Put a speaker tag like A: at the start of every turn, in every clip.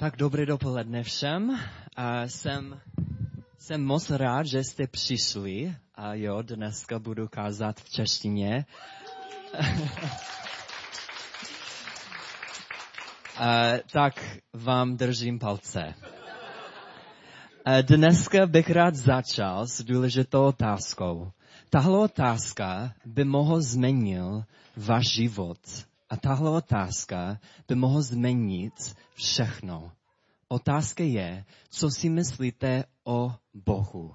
A: Tak dobré dopoledne všem. A jsem, jsem moc rád, že jste přišli. A jo, dneska budu kázat v češtině. A, tak vám držím palce. A dneska bych rád začal s důležitou otázkou. Tahle otázka by mohla změnit váš život a tahle otázka by mohla změnit všechno. Otázka je, co si myslíte o Bohu.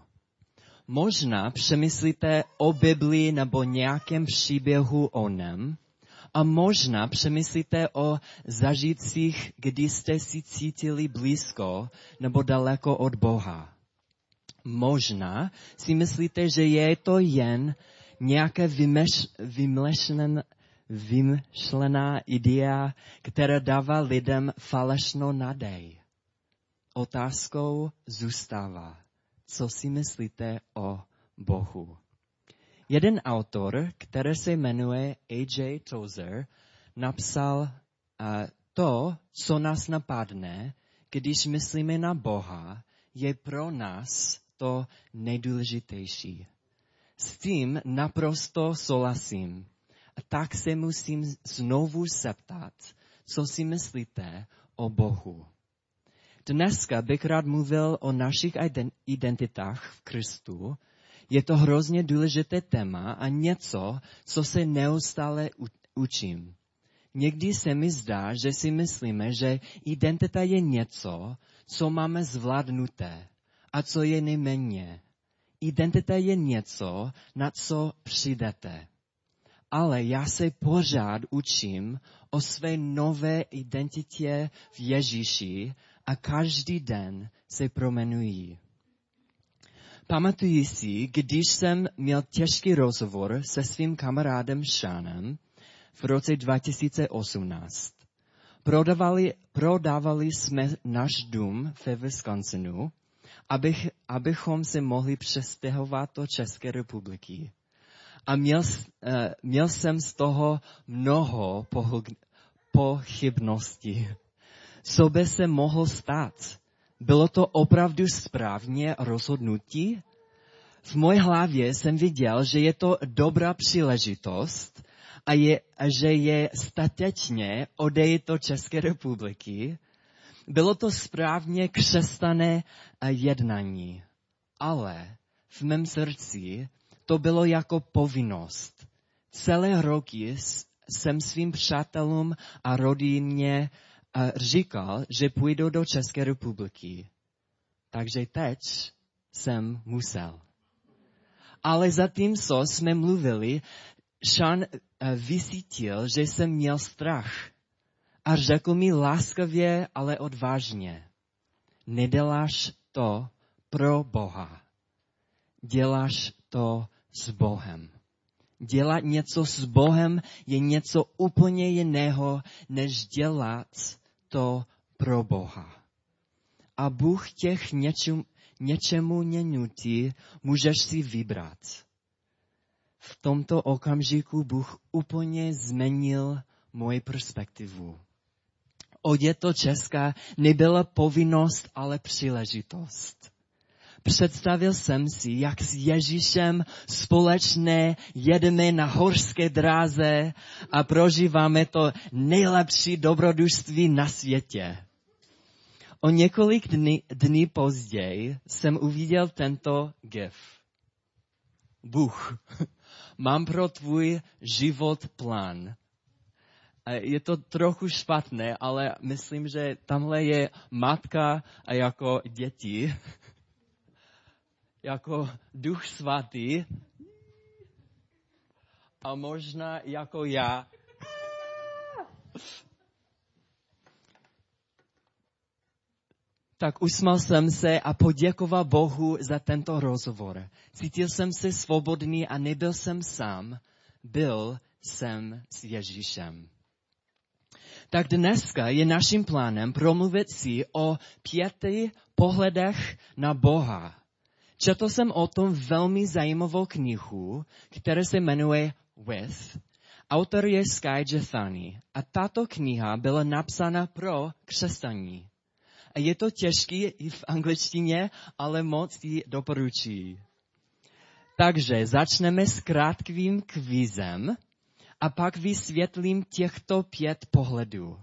A: Možná přemyslíte o Biblii nebo nějakém příběhu o něm a možná přemyslíte o zažitcích, kdy jste si cítili blízko nebo daleko od Boha. Možná si myslíte, že je to jen nějaké vymlešené, vymyšlená idea, která dává lidem falešnou naději. Otázkou zůstává, co si myslíte o Bohu. Jeden autor, který se jmenuje A.J. Tozer, napsal uh, to, co nás napadne, když myslíme na Boha, je pro nás to nejdůležitější. S tím naprosto souhlasím. A tak se musím znovu zeptat, co si myslíte o Bohu. Dneska bych rád mluvil o našich identitách v Kristu. Je to hrozně důležité téma a něco, co se neustále učím. Někdy se mi zdá, že si myslíme, že identita je něco, co máme zvládnuté a co je nejméně. Identita je něco, na co přijdete ale já se pořád učím o své nové identitě v Ježíši a každý den se promenují. Pamatuji si, když jsem měl těžký rozhovor se svým kamarádem Seanem v roce 2018. Prodávali, prodávali jsme náš dům ve Wisconsinu, abych, abychom se mohli přestěhovat do České republiky a měl, uh, měl jsem z toho mnoho pochybností. Co by se mohlo stát? Bylo to opravdu správně rozhodnutí? V mojí hlavě jsem viděl, že je to dobrá příležitost a, je, že je statečně odejít do České republiky. Bylo to správně křestané jednání. Ale v mém srdci to bylo jako povinnost. Celé roky jsem svým přátelům a rodině říkal, že půjdu do České republiky. Takže teď jsem musel. Ale zatímco jsme mluvili, Sean vysítil, že jsem měl strach. A řekl mi láskavě, ale odvážně. Neděláš to pro Boha. Děláš to s Bohem. Dělat něco s Bohem je něco úplně jiného, než dělat to pro Boha. A Bůh těch něčem, něčemu nenutí, můžeš si vybrat. V tomto okamžiku Bůh úplně změnil moji perspektivu. To Česka nebyla povinnost, ale příležitost. Představil jsem si, jak s Ježíšem společně jedeme na horské dráze a prožíváme to nejlepší dobrodružství na světě. O několik dní, dní později jsem uviděl tento gif. Bůh, mám pro tvůj život plán. Je to trochu špatné, ale myslím, že tamhle je matka a jako děti jako duch svatý a možná jako já. Tak usmál jsem se a poděkoval Bohu za tento rozhovor. Cítil jsem se svobodný a nebyl jsem sám, byl jsem s Ježíšem. Tak dneska je naším plánem promluvit si o pěti pohledech na Boha. Četl jsem o tom velmi zajímavou knihu, která se jmenuje With. Autor je Sky Jethani a tato kniha byla napsána pro křesťaní. Je to těžký i v angličtině, ale moc ji doporučuji. Takže začneme s krátkým kvízem a pak vysvětlím těchto pět pohledů.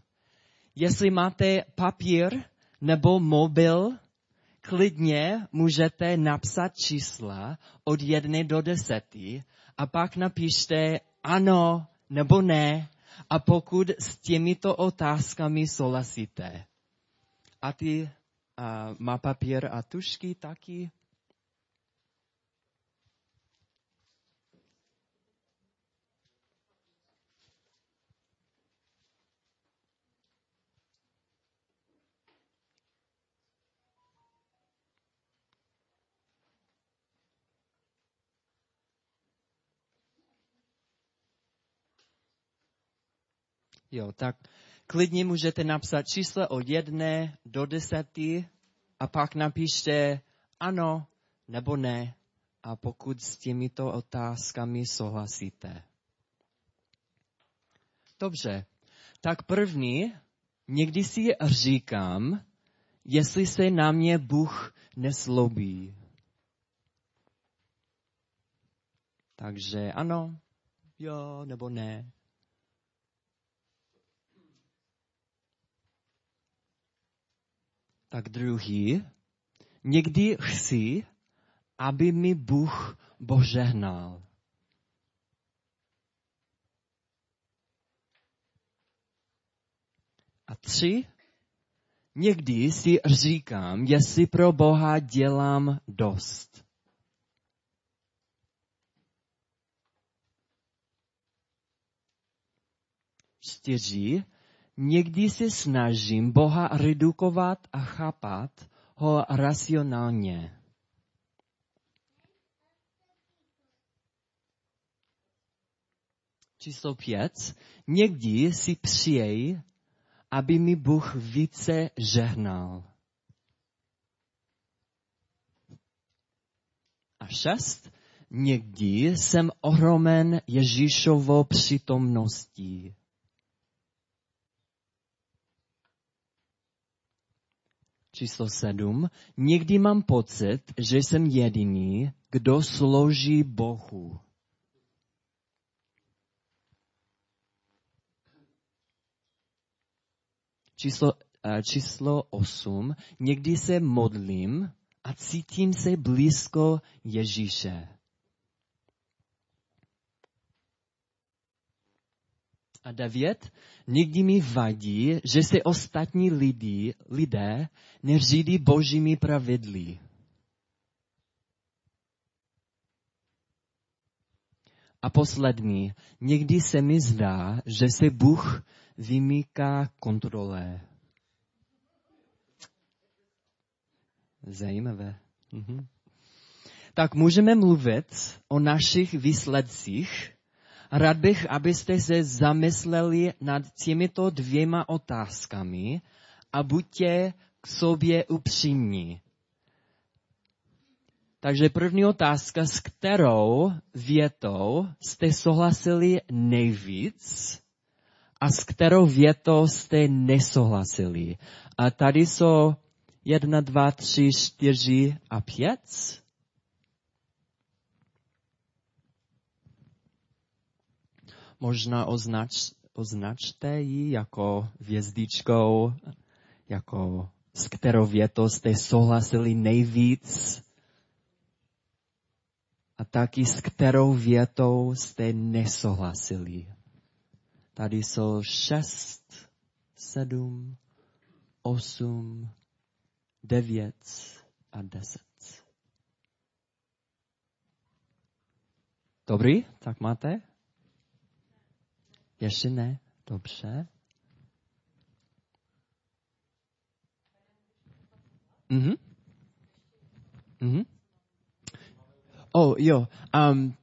A: Jestli máte papír nebo mobil, klidně můžete napsat čísla od jedné do deseti a pak napište ano nebo ne a pokud s těmito otázkami souhlasíte. A ty a má papír a tušky taky? Jo, tak klidně můžete napsat číslo od jedné do deseti a pak napište ano nebo ne a pokud s těmito otázkami souhlasíte. Dobře, tak první, někdy si říkám, jestli se na mě Bůh neslobí. Takže ano, jo nebo ne. Tak druhý, někdy chci, aby mi Bůh požehnal. A tři, někdy si říkám, jestli pro Boha dělám dost. Čtyři, Někdy se snažím Boha redukovat a chápat ho racionálně. Číslo pět. Někdy si přijej, aby mi Bůh více žehnal. A šest. Někdy jsem ohromen Ježíšovou přítomností. Číslo sedm. Někdy mám pocit, že jsem jediný, kdo slouží Bohu. Číslo, eh, číslo osm. Někdy se modlím a cítím se blízko Ježíše. A devět, někdy mi vadí, že se ostatní lidi, lidé neřídí božími pravidly. A poslední, někdy se mi zdá, že se Bůh vymýká kontrole. Zajímavé. Mhm. Tak můžeme mluvit o našich výsledcích Rád bych, abyste se zamysleli nad těmito dvěma otázkami a buďte k sobě upřímní. Takže první otázka, s kterou větou jste souhlasili nejvíc a s kterou větou jste nesouhlasili. A tady jsou jedna, dva, tři, čtyři a pět. Možná označ, označte ji jako hvězdičkou, jako s kterou větou jste souhlasili nejvíc a taky s kterou větou jste nesouhlasili. Tady jsou šest, sedm, osm, devět a deset. Dobrý, tak máte? Ještě ne? Dobře. Mhm. Mhm. Oh, jo. Um,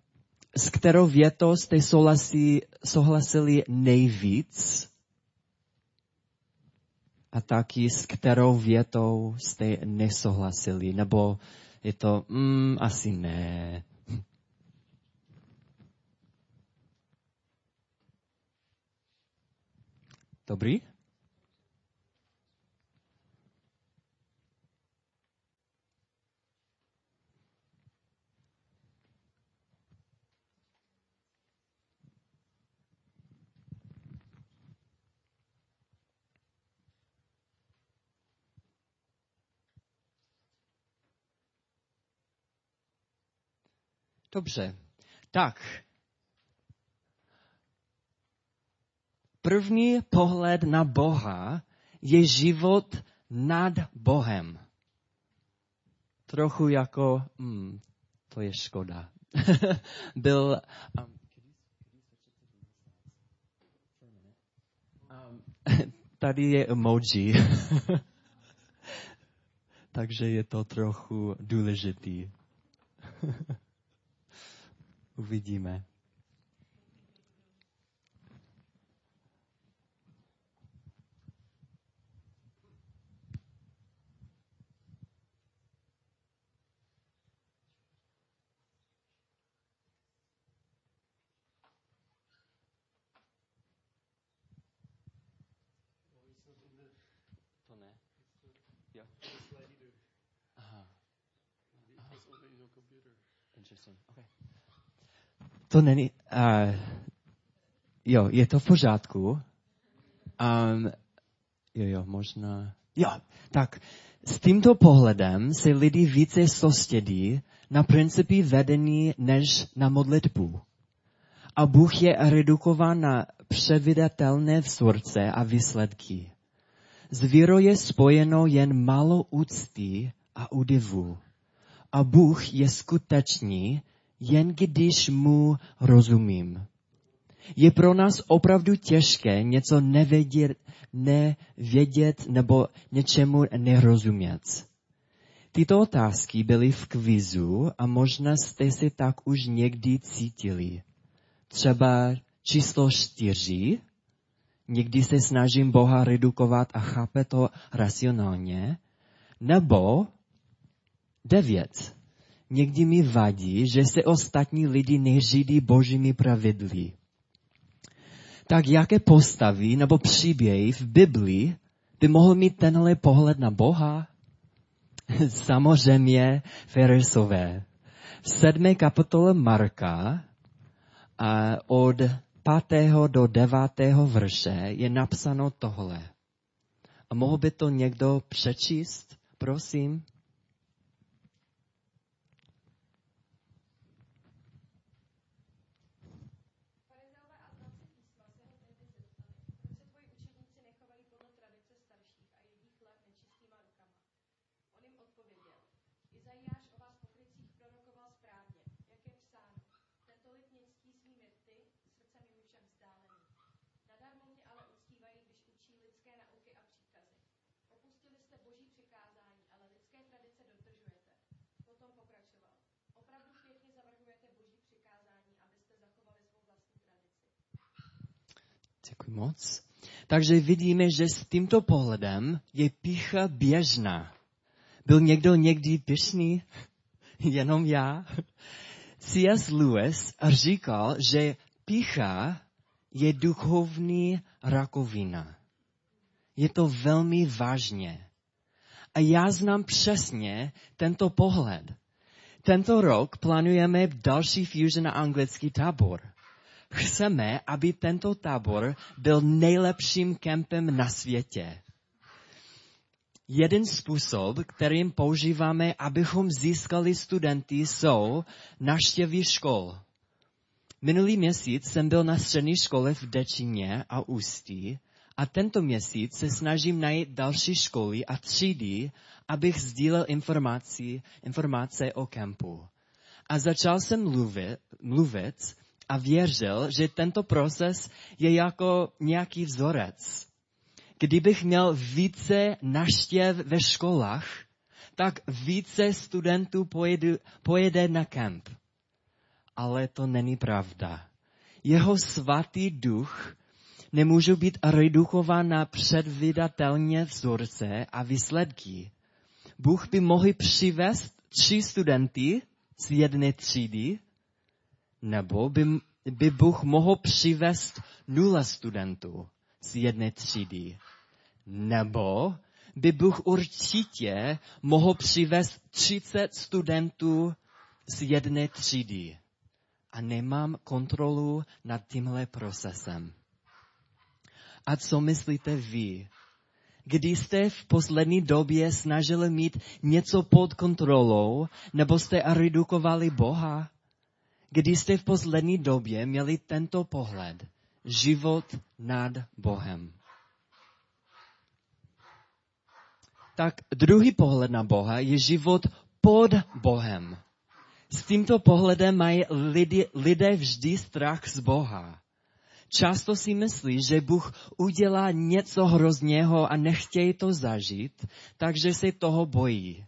A: s kterou větou jste souhlasili, souhlasili nejvíc? A taky s kterou větou jste nesouhlasili? Nebo je to, mm, asi ne. Dobrý? Dobře. Tak, První pohled na Boha je život nad Bohem. Trochu jako, hmm, to je škoda. Byl, um, tady je emoji. Takže je to trochu důležitý. Uvidíme. To není, uh, jo, je to v pořádku. Um, jo, jo, možná. Jo, tak s tímto pohledem se lidi více soustředí na principy vedení než na modlitbu. A Bůh je redukován na předvydatelné vzorce a výsledky. S vírou je spojeno jen málo úcty a údivu. A Bůh je skutečný, jen když mu rozumím. Je pro nás opravdu těžké něco nevědět, nevědět nebo něčemu nerozumět. Tyto otázky byly v kvizu a možná jste si tak už někdy cítili. Třeba číslo čtyři, někdy se snažím Boha redukovat a chápe to racionálně, nebo devět, někdy mi vadí, že se ostatní lidi neřídí božími pravidly. Tak jaké postavy nebo příběhy v Biblii by mohl mít tenhle pohled na Boha? Samozřejmě Feresové. V sedmé kapitole Marka a od pátého do devátého verše je napsáno tohle. A mohl by to někdo přečíst, prosím? Děkuji moc. Takže vidíme, že s tímto pohledem je pícha běžná. Byl někdo někdy pišný? Jenom já? C.S. Lewis říkal, že pícha je duchovní rakovina. Je to velmi vážně. A já znám přesně tento pohled. Tento rok plánujeme další Fusion a anglický tábor. Chceme, aby tento tábor byl nejlepším kempem na světě. Jeden způsob, kterým používáme, abychom získali studenty, jsou naštěvy škol. Minulý měsíc jsem byl na střední škole v Dečíně a Ústí a tento měsíc se snažím najít další školy a třídy, abych sdílel informace o kempu. A začal jsem mluvit, mluvit a věřil, že tento proces je jako nějaký vzorec. Kdybych měl více naštěv ve školách, tak více studentů pojede, pojede na kemp. Ale to není pravda. Jeho svatý duch nemůže být redukován na předvydatelně vzorce a výsledky. Bůh by mohl přivést tři studenty z jedné třídy nebo by, by Bůh mohl přivést nula studentů z jedné třídy. Nebo by Bůh určitě mohl přivést 30 studentů z jedné třídy. A nemám kontrolu nad tímhle procesem. A co myslíte vy? Když jste v poslední době snažili mít něco pod kontrolou, nebo jste redukovali Boha? Kdy jste v poslední době měli tento pohled. Život nad Bohem. Tak druhý pohled na Boha je život pod Bohem. S tímto pohledem mají lidi, lidé vždy strach z Boha. Často si myslí, že Bůh udělá něco hrozného a nechtějí to zažít, takže se toho bojí.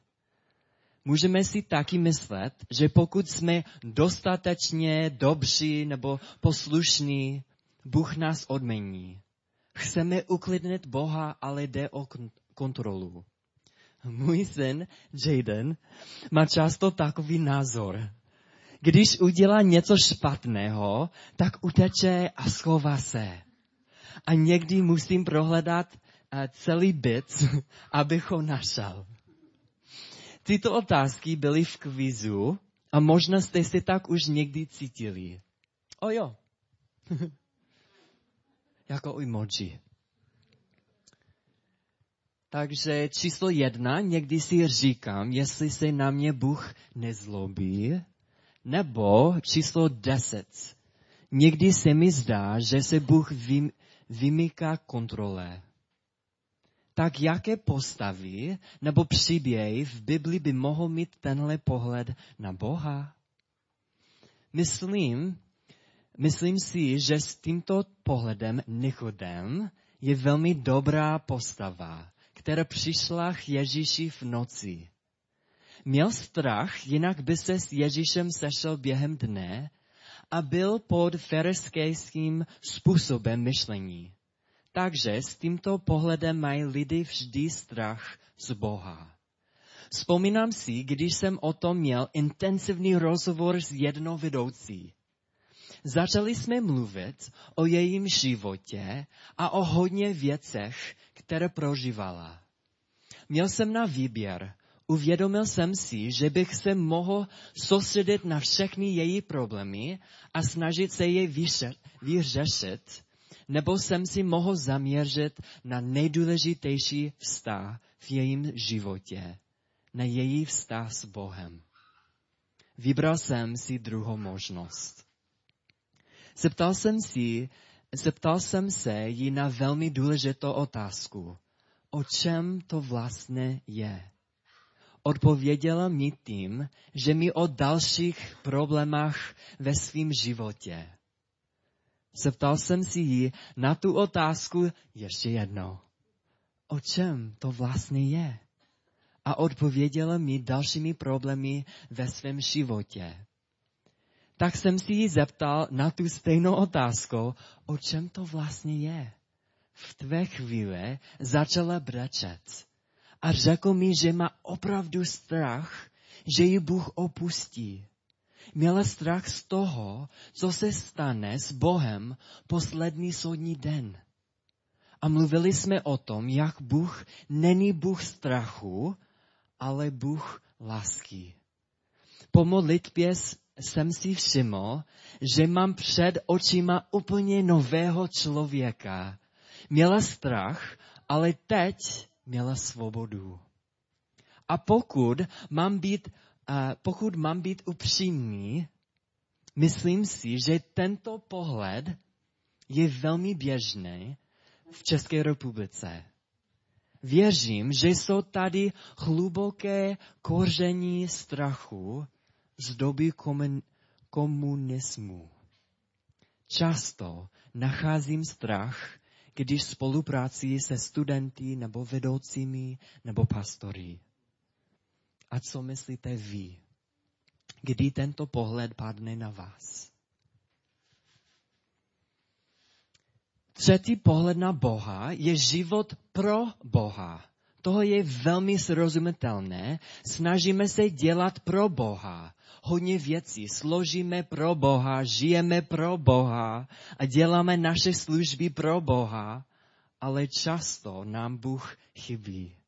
A: Můžeme si taky myslet, že pokud jsme dostatečně dobří nebo poslušní, Bůh nás odmení. Chceme uklidnit Boha, ale jde o kontrolu. Můj syn Jaden má často takový názor. Když udělá něco špatného, tak uteče a schová se. A někdy musím prohledat eh, celý byt, abych ho našel. Tyto otázky byly v kvizu a možná jste si tak už někdy cítili. O jo. jako emoji. Takže číslo jedna, někdy si říkám, jestli se na mě Bůh nezlobí, nebo číslo deset. Někdy se mi zdá, že se Bůh vymyká kontrole. Tak jaké postavy nebo příběhy v Bibli by mohl mít tenhle pohled na Boha? Myslím, myslím si, že s tímto pohledem Nikodem je velmi dobrá postava, která přišla k Ježíši v noci. Měl strach, jinak by se s Ježíšem sešel během dne a byl pod fariskejským způsobem myšlení. Takže s tímto pohledem mají lidi vždy strach z Boha. Vzpomínám si, když jsem o tom měl intenzivní rozhovor s jednou vedoucí. Začali jsme mluvit o jejím životě a o hodně věcech, které prožívala. Měl jsem na výběr. Uvědomil jsem si, že bych se mohl soustředit na všechny její problémy a snažit se je vyřešit, nebo jsem si mohl zaměřit na nejdůležitější vztah v jejím životě, na její vztah s Bohem. Vybral jsem si druhou možnost. Zeptal jsem si, zeptal jsem se jí na velmi důležitou otázku. O čem to vlastně je? Odpověděla mi tím, že mi o dalších problémech ve svém životě. Zeptal jsem si jí na tu otázku ještě jednou. O čem to vlastně je? A odpověděla mi dalšími problémy ve svém životě tak jsem si ji zeptal na tu stejnou otázku, o čem to vlastně je. V tvé chvíli začala brečet a řekl mi, že má opravdu strach, že ji Bůh opustí. Měla strach z toho, co se stane s Bohem poslední soudní den. A mluvili jsme o tom, jak Bůh není Bůh strachu, ale Bůh lásky. Po modlitbě jsem si všiml, že mám před očima úplně nového člověka. Měla strach, ale teď měla svobodu. A pokud mám být, pokud mám být upřímný, myslím si, že tento pohled je velmi běžný v České republice. Věřím, že jsou tady hluboké koření strachu, z doby komunismu. Často nacházím strach, když spolupráci se studenty nebo vedoucími nebo pastory. A co myslíte vy, kdy tento pohled padne na vás? Třetí pohled na Boha je život pro Boha. Toho je velmi srozumitelné. Snažíme se dělat pro Boha hodně věcí. Složíme pro Boha, žijeme pro Boha a děláme naše služby pro Boha, ale často nám Bůh chybí.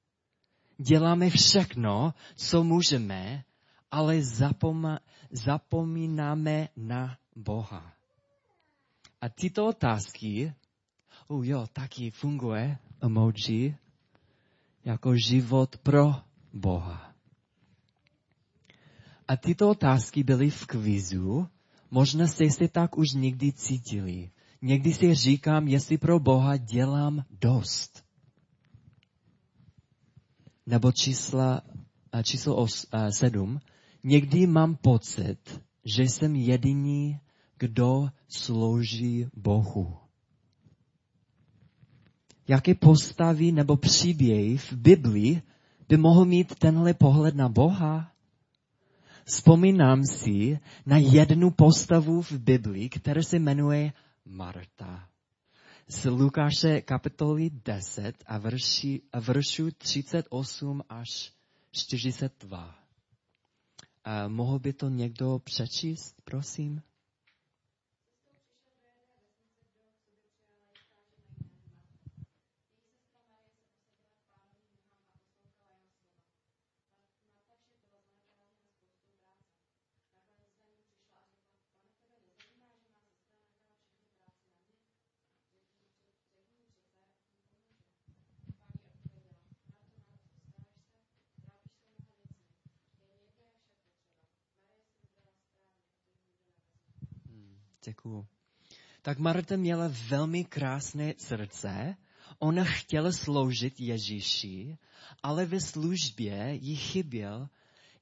A: Děláme všechno, co můžeme, ale zapoma- zapomínáme na Boha. A tyto otázky, oh jo, taky funguje emoji, jako život pro Boha. A tyto otázky byly v kvizu. Možná jste si tak už někdy cítili. Někdy si říkám, jestli pro Boha dělám dost. Nebo čísla, číslo os, sedm. Někdy mám pocit, že jsem jediný, kdo slouží Bohu. Jaké postavy nebo příběhy v Biblii by mohl mít tenhle pohled na Boha? Vzpomínám si na jednu postavu v Biblii, která se jmenuje Marta. Z Lukáše kapitoly 10 a, verši, a veršu 38 až 42. A mohl by to někdo přečíst, prosím? Děkuju. Tak Marta měla velmi krásné srdce. Ona chtěla sloužit Ježíši, ale ve službě jí chyběl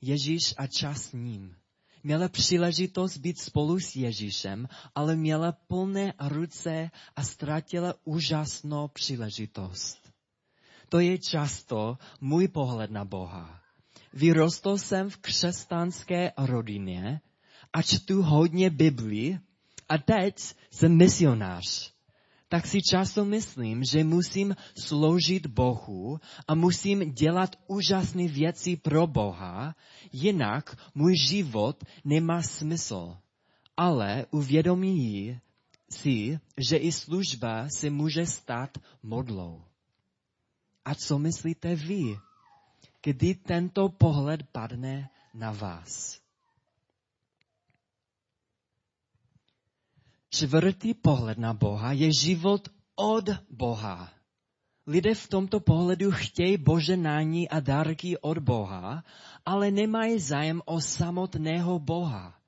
A: Ježíš a čas s ním. Měla příležitost být spolu s Ježíšem, ale měla plné ruce a ztratila úžasnou příležitost. To je často můj pohled na Boha. Vyrostl jsem v křesťanské rodině a čtu hodně Biblii, a teď jsem misionář. Tak si často myslím, že musím sloužit Bohu a musím dělat úžasné věci pro Boha, jinak můj život nemá smysl. Ale uvědomí si, že i služba se může stát modlou. A co myslíte vy, kdy tento pohled padne na vás? Čtvrtý pohled na Boha je život od Boha. Lidé v tomto pohledu chtějí boženání a dárky od Boha, ale nemají zájem o samotného Boha.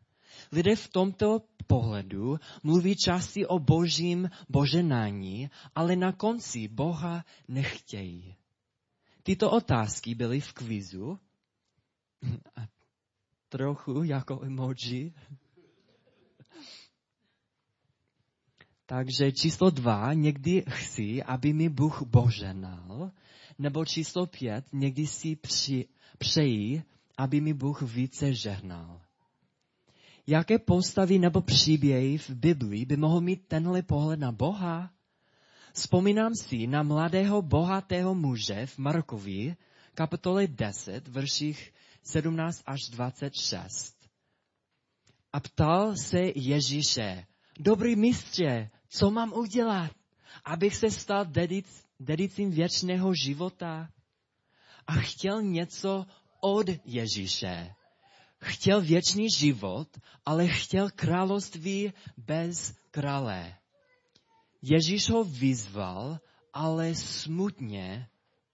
A: Lidé v tomto pohledu mluví časy o božím boženání, ale na konci Boha nechtějí. Tyto otázky byly v kvizu a trochu jako emoji Takže číslo dva, někdy chci, aby mi Bůh boženal, nebo číslo pět, někdy si při, přeji, aby mi Bůh více žehnal. Jaké postavy nebo příběhy v Biblii by mohl mít tenhle pohled na Boha? Vzpomínám si na mladého bohatého muže v Markovi, kapitole 10, verších 17 až 26. A ptal se Ježíše, dobrý mistře, co mám udělat, abych se stal dedic, dedicím věčného života? A chtěl něco od Ježíše. Chtěl věčný život, ale chtěl království bez krále. Ježíš ho vyzval, ale smutně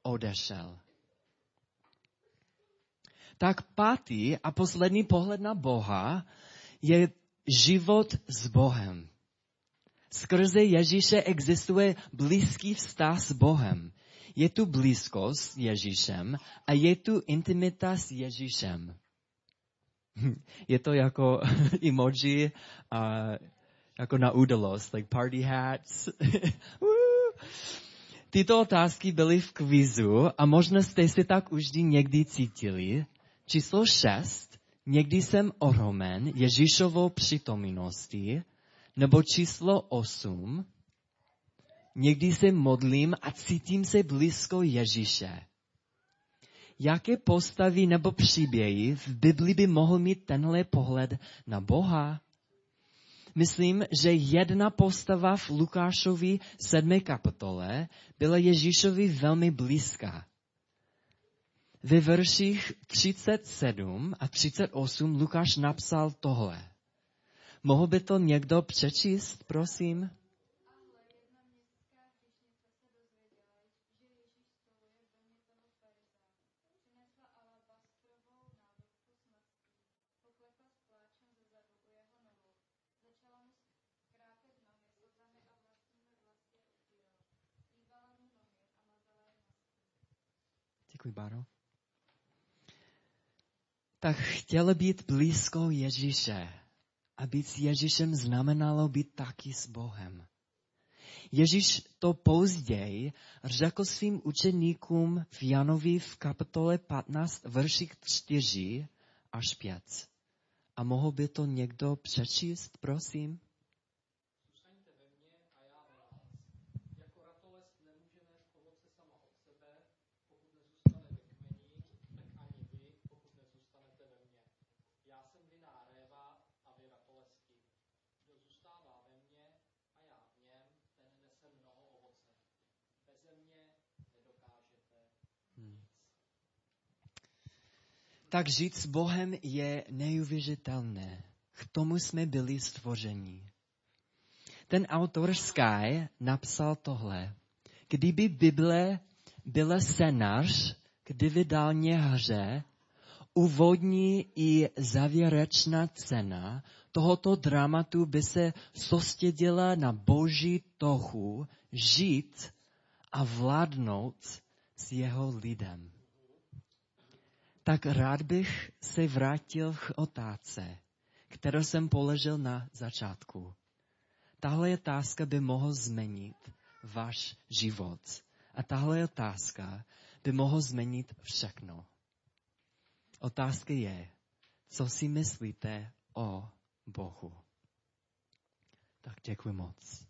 A: odešel. Tak pátý a poslední pohled na Boha je život s Bohem. Skrze Ježíše existuje blízký vztah s Bohem. Je tu blízkost s Ježíšem a je tu intimita s Ježíšem. Je to jako emoji jako na událost, like party hats. Tyto otázky byly v kvizu a možná jste si tak už někdy cítili. Číslo šest. Někdy jsem ohromen Ježíšovou přítomností nebo číslo 8. Někdy se modlím a cítím se blízko Ježíše. Jaké postavy nebo příběhy v Biblii by mohl mít tenhle pohled na Boha? Myslím, že jedna postava v Lukášovi 7. kapitole byla Ježíšovi velmi blízká. Ve verších 37 a 38 Lukáš napsal tohle. Mohl by to někdo přečíst, prosím? Děkuji, Báro. Tak chtěl být blízko Ježíše. A být s Ježíšem znamenalo být taky s Bohem. Ježíš to později řekl svým učeníkům v Janovi v kapitole 15, verších 4 až 5. A mohl by to někdo přečíst, prosím? Tak žít s Bohem je neuvěřitelné. K tomu jsme byli stvoření. Ten autor Sky napsal tohle. Kdyby Bible byla scénář k dividální hře, úvodní i závěrečná cena tohoto dramatu by se soustředila na boží tohu žít a vládnout s jeho lidem tak rád bych se vrátil k otázce, kterou jsem položil na začátku. Tahle otázka by mohla změnit váš život. A tahle otázka by mohla změnit všechno. Otázka je, co si myslíte o Bohu. Tak děkuji moc.